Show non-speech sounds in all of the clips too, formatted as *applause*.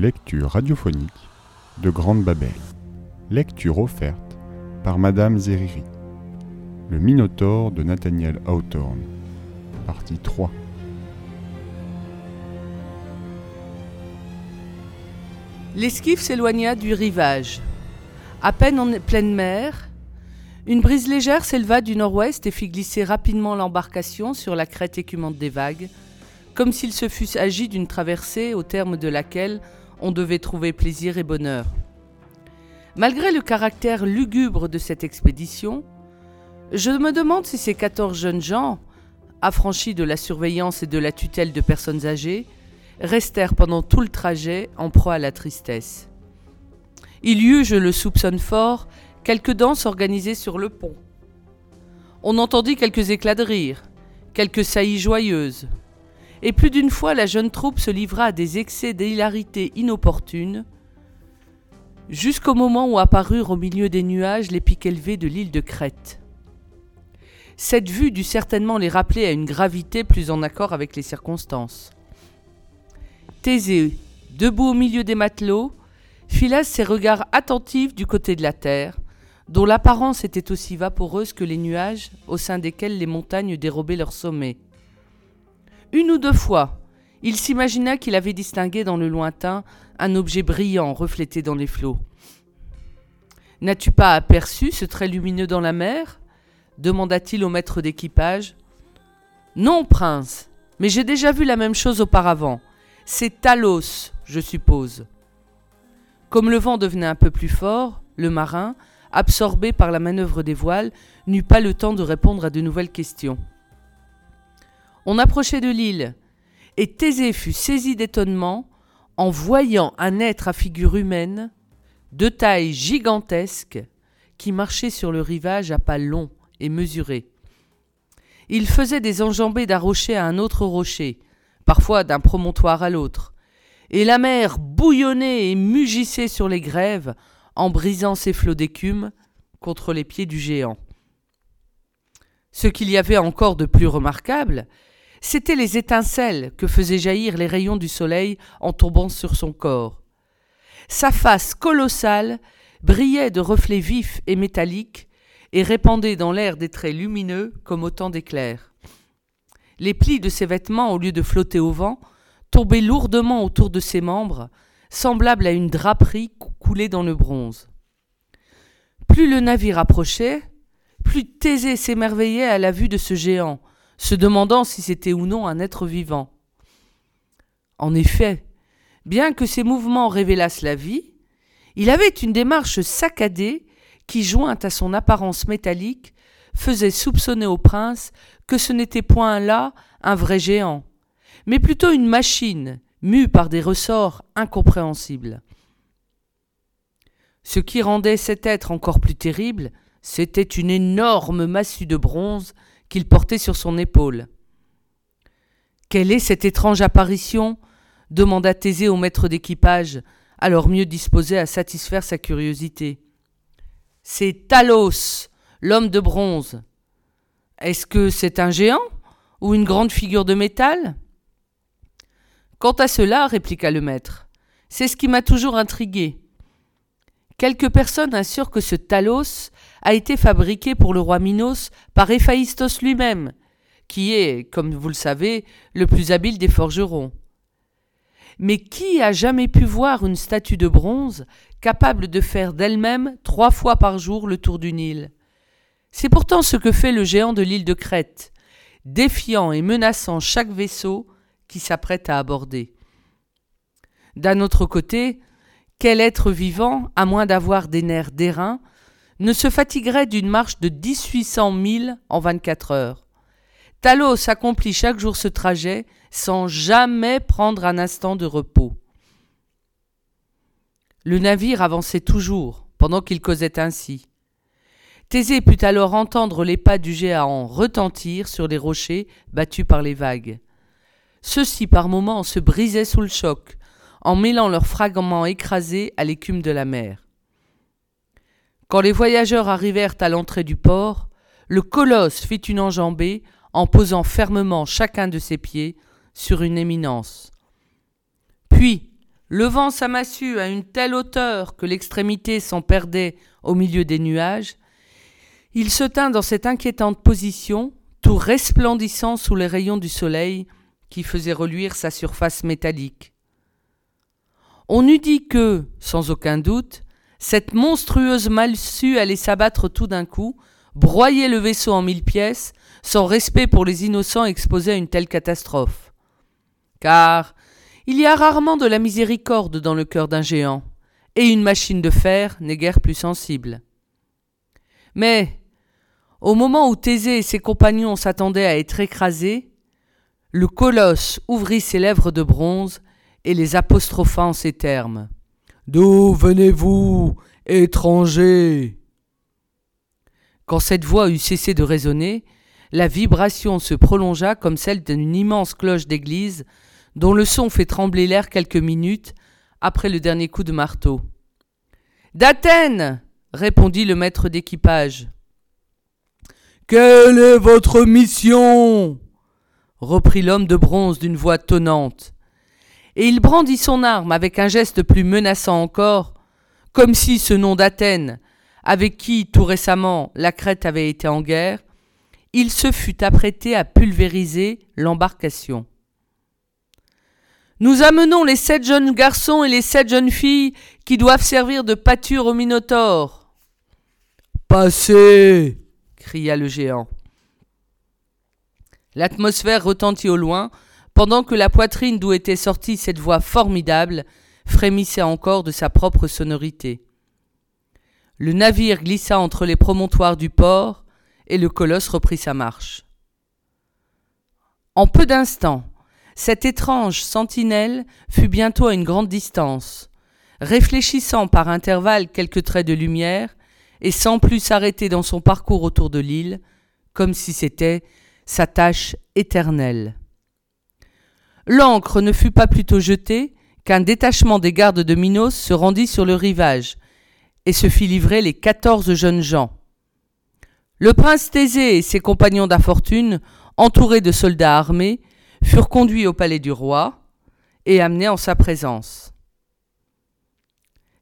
lectures radiophoniques de Grande Babel. Lecture offerte par Madame Zeriri. Le Minotaure de Nathaniel Hawthorne. Partie 3. L'esquif s'éloigna du rivage. À peine en pleine mer, une brise légère s'éleva du nord-ouest et fit glisser rapidement l'embarcation sur la crête écumante des vagues, comme s'il se fût agi d'une traversée au terme de laquelle on devait trouver plaisir et bonheur. Malgré le caractère lugubre de cette expédition, je me demande si ces quatorze jeunes gens, affranchis de la surveillance et de la tutelle de personnes âgées, restèrent pendant tout le trajet en proie à la tristesse. Il y eut, je le soupçonne fort, quelques danses organisées sur le pont. On entendit quelques éclats de rire, quelques saillies joyeuses, et plus d'une fois la jeune troupe se livra à des excès d'hilarité inopportunes, jusqu'au moment où apparurent au milieu des nuages les pics élevés de l'île de Crète. Cette vue dut certainement les rappeler à une gravité plus en accord avec les circonstances. Thésée, debout au milieu des matelots, fila ses regards attentifs du côté de la terre, dont l'apparence était aussi vaporeuse que les nuages au sein desquels les montagnes dérobaient leur sommet. Une ou deux fois, il s'imagina qu'il avait distingué dans le lointain un objet brillant reflété dans les flots. N'as-tu pas aperçu ce trait lumineux dans la mer? demanda-t-il au maître d'équipage. Non, prince, mais j'ai déjà vu la même chose auparavant. C'est Talos, je suppose. Comme le vent devenait un peu plus fort, le marin, absorbé par la manœuvre des voiles, n'eut pas le temps de répondre à de nouvelles questions. On approchait de l'île, et Thésée fut saisi d'étonnement en voyant un être à figure humaine, de taille gigantesque, qui marchait sur le rivage à pas longs et mesurés. Il faisait des enjambées d'un rocher à un autre rocher, parfois d'un promontoire à l'autre, et la mer bouillonnait et mugissait sur les grèves en brisant ses flots d'écume contre les pieds du géant. Ce qu'il y avait encore de plus remarquable, c'étaient les étincelles que faisaient jaillir les rayons du soleil en tombant sur son corps. Sa face colossale brillait de reflets vifs et métalliques et répandait dans l'air des traits lumineux comme autant d'éclairs. Les plis de ses vêtements, au lieu de flotter au vent, tombaient lourdement autour de ses membres, semblables à une draperie coulée dans le bronze. Plus le navire approchait, plus Thésée s'émerveillait à la vue de ce géant, se demandant si c'était ou non un être vivant. En effet, bien que ses mouvements révélassent la vie, il avait une démarche saccadée qui, jointe à son apparence métallique, faisait soupçonner au prince que ce n'était point là un vrai géant, mais plutôt une machine mue par des ressorts incompréhensibles. Ce qui rendait cet être encore plus terrible, c'était une énorme massue de bronze qu'il portait sur son épaule. Quelle est cette étrange apparition? demanda Thésée au maître d'équipage, alors mieux disposé à satisfaire sa curiosité. C'est Talos, l'homme de bronze. Est-ce que c'est un géant ou une grande figure de métal? Quant à cela, répliqua le maître, c'est ce qui m'a toujours intrigué. Quelques personnes assurent que ce Talos a été fabriqué pour le roi Minos par Héphaïstos lui-même, qui est, comme vous le savez, le plus habile des forgerons. Mais qui a jamais pu voir une statue de bronze capable de faire d'elle-même trois fois par jour le tour du Nil? C'est pourtant ce que fait le géant de l'île de Crète, défiant et menaçant chaque vaisseau qui s'apprête à aborder. D'un autre côté, quel être vivant, à moins d'avoir des nerfs d'airain, ne se fatiguerait d'une marche de 1800 milles en 24 heures. Talos accomplit chaque jour ce trajet sans jamais prendre un instant de repos. Le navire avançait toujours, pendant qu'il causait ainsi. Thésée put alors entendre les pas du géant retentir sur les rochers battus par les vagues. Ceux-ci par moments se brisaient sous le choc, en mêlant leurs fragments écrasés à l'écume de la mer. Quand les voyageurs arrivèrent à l'entrée du port, le colosse fit une enjambée en posant fermement chacun de ses pieds sur une éminence. Puis, Levant sa massue à une telle hauteur que l'extrémité s'en perdait au milieu des nuages, il se tint dans cette inquiétante position, tout resplendissant sous les rayons du soleil qui faisaient reluire sa surface métallique. On eût dit que, sans aucun doute, cette monstrueuse massue allait s'abattre tout d'un coup, broyer le vaisseau en mille pièces, sans respect pour les innocents exposés à une telle catastrophe. Car il y a rarement de la miséricorde dans le cœur d'un géant, et une machine de fer n'est guère plus sensible. Mais, au moment où Thésée et ses compagnons s'attendaient à être écrasés, le colosse ouvrit ses lèvres de bronze et les apostropha en ces termes. D'où venez-vous, étrangers Quand cette voix eut cessé de résonner, la vibration se prolongea comme celle d'une immense cloche d'église dont le son fait trembler l'air quelques minutes après le dernier coup de marteau. D'Athènes répondit le maître d'équipage. Quelle est votre mission? reprit l'homme de bronze d'une voix tonnante. Et il brandit son arme avec un geste plus menaçant encore, comme si ce nom d'Athènes, avec qui tout récemment la Crète avait été en guerre, il se fut apprêté à pulvériser l'embarcation. Nous amenons les sept jeunes garçons et les sept jeunes filles qui doivent servir de pâture au Minotaure. Passez cria le géant. L'atmosphère retentit au loin, pendant que la poitrine d'où était sortie cette voix formidable frémissait encore de sa propre sonorité. Le navire glissa entre les promontoires du port, et le colosse reprit sa marche. En peu d'instants, cette étrange sentinelle fut bientôt à une grande distance, réfléchissant par intervalles quelques traits de lumière, et sans plus s'arrêter dans son parcours autour de l'île, comme si c'était sa tâche éternelle. L'ancre ne fut pas plutôt jetée qu'un détachement des gardes de Minos se rendit sur le rivage, et se fit livrer les quatorze jeunes gens. Le prince Thésée et ses compagnons d'infortune, entourés de soldats armés, furent conduits au palais du roi et amenés en sa présence.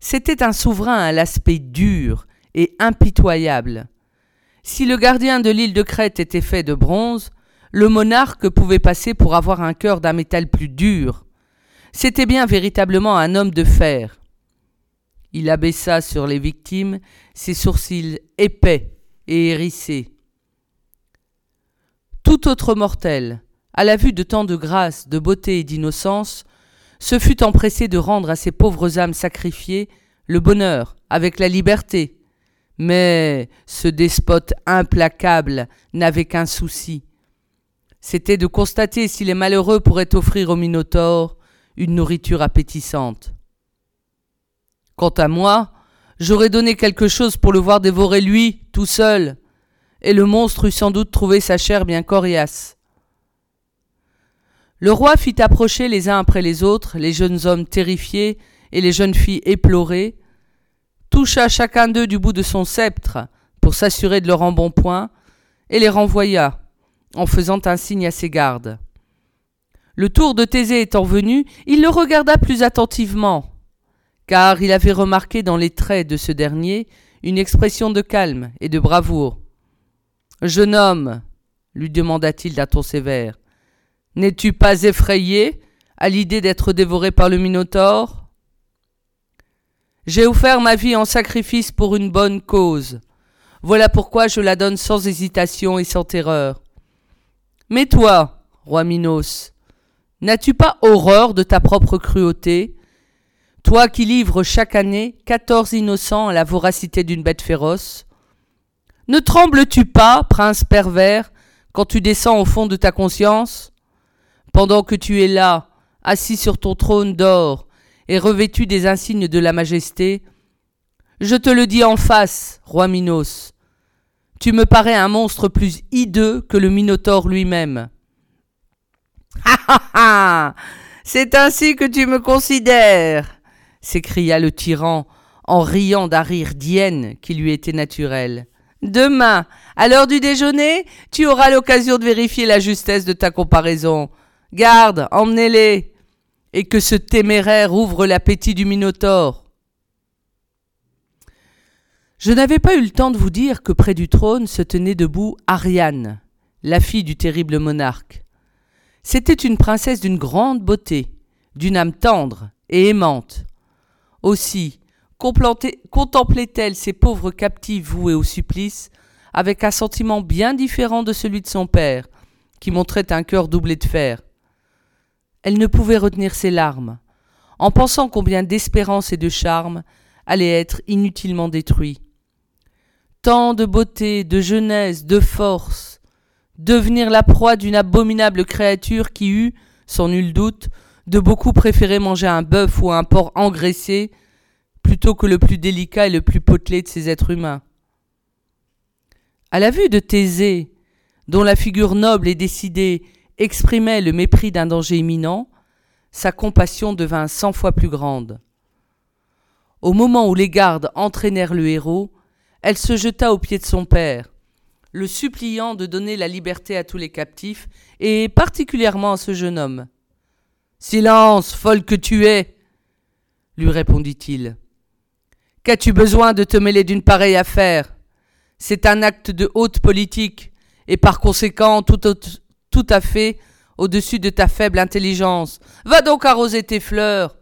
C'était un souverain à l'aspect dur et impitoyable. Si le gardien de l'île de Crète était fait de bronze, le monarque pouvait passer pour avoir un cœur d'un métal plus dur. C'était bien véritablement un homme de fer. Il abaissa sur les victimes ses sourcils épais et hérissés. Tout autre mortel, à la vue de tant de grâce, de beauté et d'innocence, se fut empressé de rendre à ces pauvres âmes sacrifiées le bonheur avec la liberté. Mais ce despote implacable n'avait qu'un souci. C'était de constater si les malheureux pourraient offrir au Minotaure une nourriture appétissante. Quant à moi, j'aurais donné quelque chose pour le voir dévorer lui, tout seul, et le monstre eût sans doute trouvé sa chair bien coriace. Le roi fit approcher les uns après les autres les jeunes hommes terrifiés et les jeunes filles éplorées, toucha chacun d'eux du bout de son sceptre pour s'assurer de leur embonpoint, et les renvoya, en faisant un signe à ses gardes. Le tour de Thésée étant venu, il le regarda plus attentivement, car il avait remarqué dans les traits de ce dernier une expression de calme et de bravoure. Jeune homme, lui demanda-t-il d'un ton sévère, N'es-tu pas effrayé à l'idée d'être dévoré par le Minotaure J'ai offert ma vie en sacrifice pour une bonne cause. Voilà pourquoi je la donne sans hésitation et sans terreur. Mais toi, roi Minos, n'as-tu pas horreur de ta propre cruauté? Toi qui livres chaque année quatorze innocents à la voracité d'une bête féroce Ne trembles-tu pas, prince pervers, quand tu descends au fond de ta conscience? Pendant que tu es là, assis sur ton trône d'or et revêtu des insignes de la majesté, je te le dis en face, roi Minos, tu me parais un monstre plus hideux que le Minotaure lui-même. Ha ha ha C'est ainsi que tu me considères s'écria le tyran en riant d'un rire d'hyène qui lui était naturel. Demain, à l'heure du déjeuner, tu auras l'occasion de vérifier la justesse de ta comparaison. Garde, emmenez-les. et que ce téméraire ouvre l'appétit du Minotaure. Je n'avais pas eu le temps de vous dire que près du trône se tenait debout Ariane, la fille du terrible monarque. C'était une princesse d'une grande beauté, d'une âme tendre et aimante. Aussi, contemplait-elle ces pauvres captifs voués au supplice avec un sentiment bien différent de celui de son père, qui montrait un cœur doublé de fer. Elle ne pouvait retenir ses larmes, en pensant combien d'espérance et de charme allaient être inutilement détruits. Tant de beauté, de jeunesse, de force, devenir la proie d'une abominable créature qui eut, sans nul doute, de beaucoup préférer manger un bœuf ou un porc engraissé plutôt que le plus délicat et le plus potelé de ces êtres humains. À la vue de Thésée, dont la figure noble et décidée exprimait le mépris d'un danger imminent, sa compassion devint cent fois plus grande. Au moment où les gardes entraînèrent le héros, elle se jeta aux pieds de son père, le suppliant de donner la liberté à tous les captifs, et particulièrement à ce jeune homme. Silence, folle que tu es lui répondit-il. Qu'as-tu besoin de te mêler d'une pareille affaire? C'est un acte de haute politique, et par conséquent tout, tout à fait au-dessus de ta faible intelligence. Va donc arroser tes fleurs,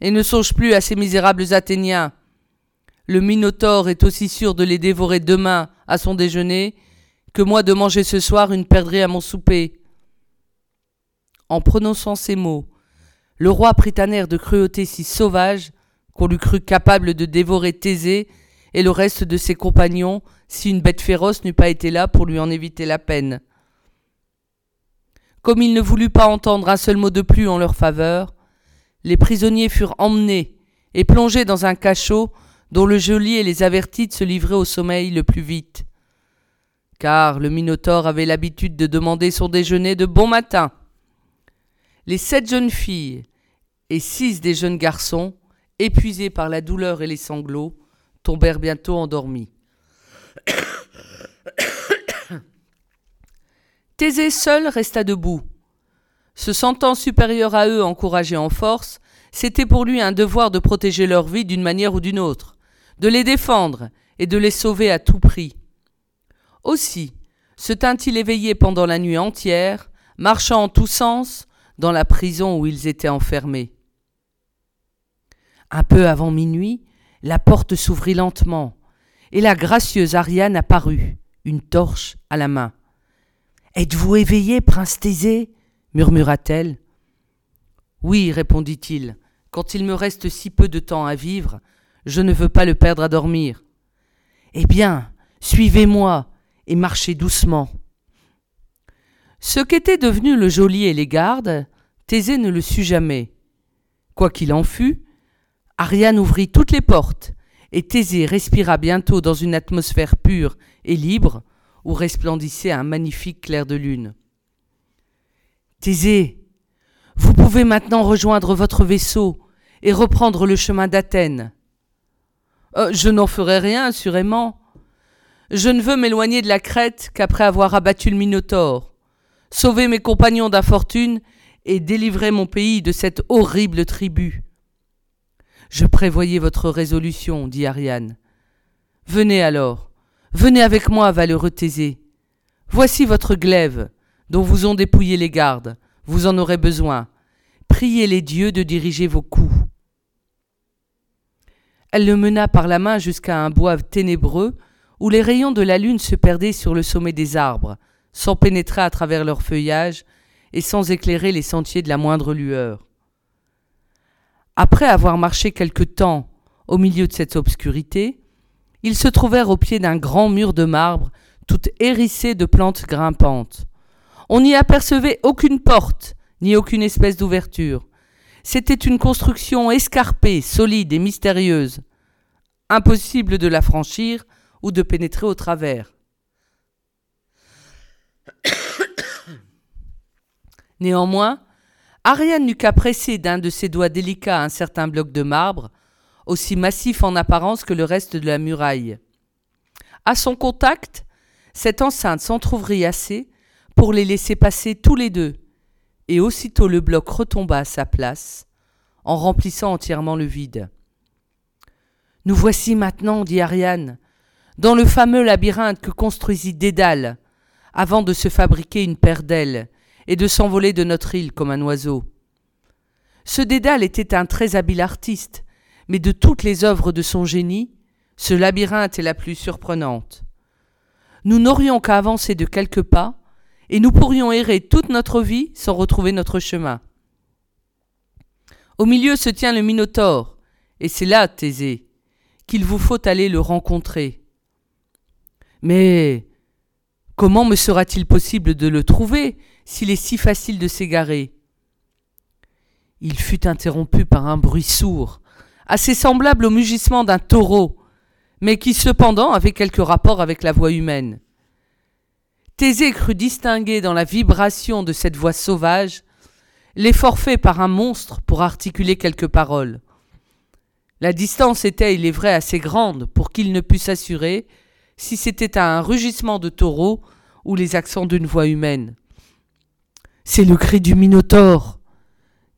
et ne songe plus à ces misérables Athéniens. Le Minotaure est aussi sûr de les dévorer demain à son déjeuner que moi de manger ce soir une perdrix à mon souper. En prononçant ces mots, le roi prit un air de cruauté si sauvage qu'on l'eût cru capable de dévorer Thésée et le reste de ses compagnons si une bête féroce n'eût pas été là pour lui en éviter la peine. Comme il ne voulut pas entendre un seul mot de plus en leur faveur, les prisonniers furent emmenés et plongés dans un cachot dont le geôlier les avertit de se livrer au sommeil le plus vite. Car le Minotaure avait l'habitude de demander son déjeuner de bon matin. Les sept jeunes filles et six des jeunes garçons, épuisés par la douleur et les sanglots, tombèrent bientôt endormis. *coughs* Thésée seul resta debout. Se sentant supérieur à eux, encouragé en force, c'était pour lui un devoir de protéger leur vie d'une manière ou d'une autre, de les défendre et de les sauver à tout prix. Aussi se tint-il éveillé pendant la nuit entière, marchant en tous sens dans la prison où ils étaient enfermés. Un peu avant minuit, la porte s'ouvrit lentement, et la gracieuse Ariane apparut, une torche à la main. Êtes-vous éveillé, prince Thésée? murmura-t-elle. Oui, répondit-il, quand il me reste si peu de temps à vivre, je ne veux pas le perdre à dormir. Eh bien, suivez-moi et marchez doucement. Ce qu'étaient devenus le geôlier et les gardes, Thésée ne le sut jamais. Quoi qu'il en fût, Ariane ouvrit toutes les portes, et Thésée respira bientôt dans une atmosphère pure et libre, où resplendissait un magnifique clair de lune. Thésée, vous pouvez maintenant rejoindre votre vaisseau et reprendre le chemin d'Athènes. Euh, je n'en ferai rien, assurément. Je ne veux m'éloigner de la Crète qu'après avoir abattu le Minotaure, sauver mes compagnons d'infortune et délivrer mon pays de cette horrible tribu. Je prévoyais votre résolution, dit Ariane. Venez alors, venez avec moi, valeureux Thésée. Voici votre glaive, dont vous ont dépouillé les gardes. Vous en aurez besoin. Priez les dieux de diriger vos coups. Elle le mena par la main jusqu'à un bois ténébreux, où les rayons de la lune se perdaient sur le sommet des arbres, sans pénétrer à travers leur feuillage et sans éclairer les sentiers de la moindre lueur. Après avoir marché quelque temps au milieu de cette obscurité, ils se trouvèrent au pied d'un grand mur de marbre, tout hérissé de plantes grimpantes. On n'y apercevait aucune porte, ni aucune espèce d'ouverture. C'était une construction escarpée, solide et mystérieuse. Impossible de la franchir ou de pénétrer au travers. *coughs* Néanmoins, Ariane n'eut qu'à presser d'un de ses doigts délicats un certain bloc de marbre, aussi massif en apparence que le reste de la muraille. À son contact, cette enceinte s'entr'ouvrit assez pour les laisser passer tous les deux, et aussitôt le bloc retomba à sa place, en remplissant entièrement le vide. Nous voici maintenant, dit Ariane, dans le fameux labyrinthe que construisit Dédale, avant de se fabriquer une paire d'ailes et de s'envoler de notre île comme un oiseau. Ce Dédale était un très habile artiste, mais de toutes les œuvres de son génie, ce labyrinthe est la plus surprenante. Nous n'aurions qu'à avancer de quelques pas, et nous pourrions errer toute notre vie sans retrouver notre chemin. Au milieu se tient le Minotaure, et c'est là, Thésée, qu'il vous faut aller le rencontrer. Mais comment me sera-t-il possible de le trouver s'il est si facile de s'égarer? Il fut interrompu par un bruit sourd, assez semblable au mugissement d'un taureau, mais qui cependant avait quelque rapport avec la voix humaine. Thésée crut distinguer dans la vibration de cette voix sauvage l'effort fait par un monstre pour articuler quelques paroles. La distance était, il est vrai, assez grande pour qu'il ne pût s'assurer si c'était un rugissement de taureau ou les accents d'une voix humaine. C'est le cri du Minotaure,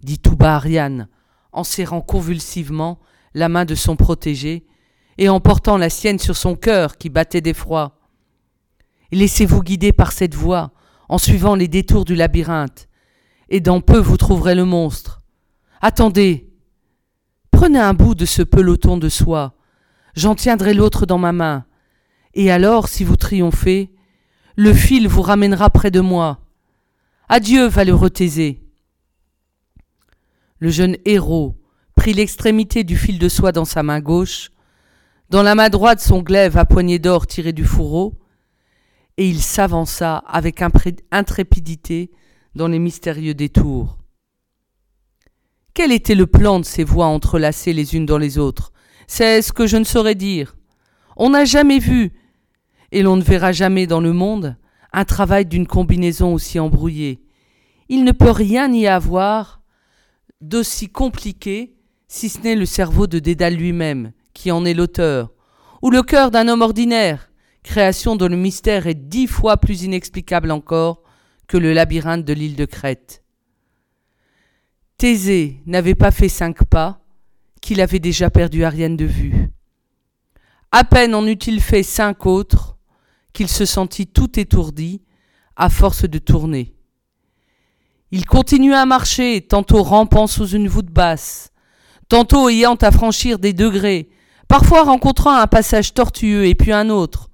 dit tout bas Ariane, en serrant convulsivement la main de son protégé et en portant la sienne sur son cœur qui battait d'effroi. Laissez-vous guider par cette voie, en suivant les détours du labyrinthe, et dans peu vous trouverez le monstre. Attendez. Prenez un bout de ce peloton de soie, j'en tiendrai l'autre dans ma main, et alors, si vous triomphez, le fil vous ramènera près de moi. Adieu, valeureux Thésée. Le jeune héros prit l'extrémité du fil de soie dans sa main gauche, dans la main droite son glaive à poignée d'or tiré du fourreau, et il s'avança avec intrépidité dans les mystérieux détours. Quel était le plan de ces voix entrelacées les unes dans les autres? C'est ce que je ne saurais dire. On n'a jamais vu, et l'on ne verra jamais dans le monde, un travail d'une combinaison aussi embrouillée. Il ne peut rien y avoir d'aussi compliqué, si ce n'est le cerveau de Dédale lui-même, qui en est l'auteur, ou le cœur d'un homme ordinaire, création dont le mystère est dix fois plus inexplicable encore que le labyrinthe de l'île de Crète. Thésée n'avait pas fait cinq pas, qu'il avait déjà perdu Ariane de vue. À peine en eut-il fait cinq autres, qu'il se sentit tout étourdi, à force de tourner. Il continua à marcher, tantôt rampant sous une voûte basse, tantôt ayant à franchir des degrés, parfois rencontrant un passage tortueux et puis un autre,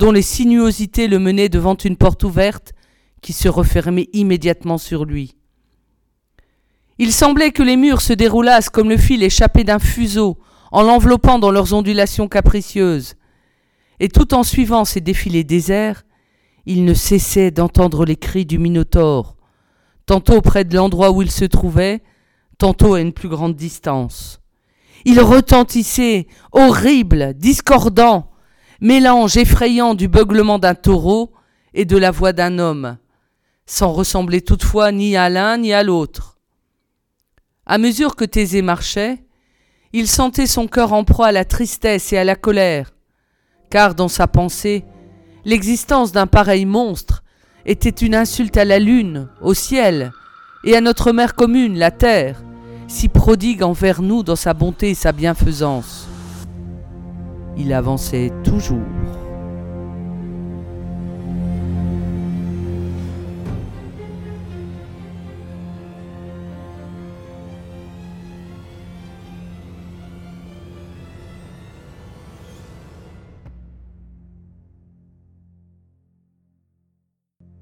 dont les sinuosités le menaient devant une porte ouverte qui se refermait immédiatement sur lui. Il semblait que les murs se déroulassent comme le fil échappé d'un fuseau, en l'enveloppant dans leurs ondulations capricieuses. Et tout en suivant ces défilés déserts, il ne cessait d'entendre les cris du Minotaure, tantôt près de l'endroit où il se trouvait, tantôt à une plus grande distance. Il retentissait, horrible, discordant, mélange effrayant du beuglement d'un taureau et de la voix d'un homme, sans ressembler toutefois ni à l'un ni à l'autre. À mesure que Thésée marchait, il sentait son cœur en proie à la tristesse et à la colère, car dans sa pensée, l'existence d'un pareil monstre était une insulte à la lune, au ciel, et à notre mère commune, la terre, si prodigue envers nous dans sa bonté et sa bienfaisance. Il avançait toujours.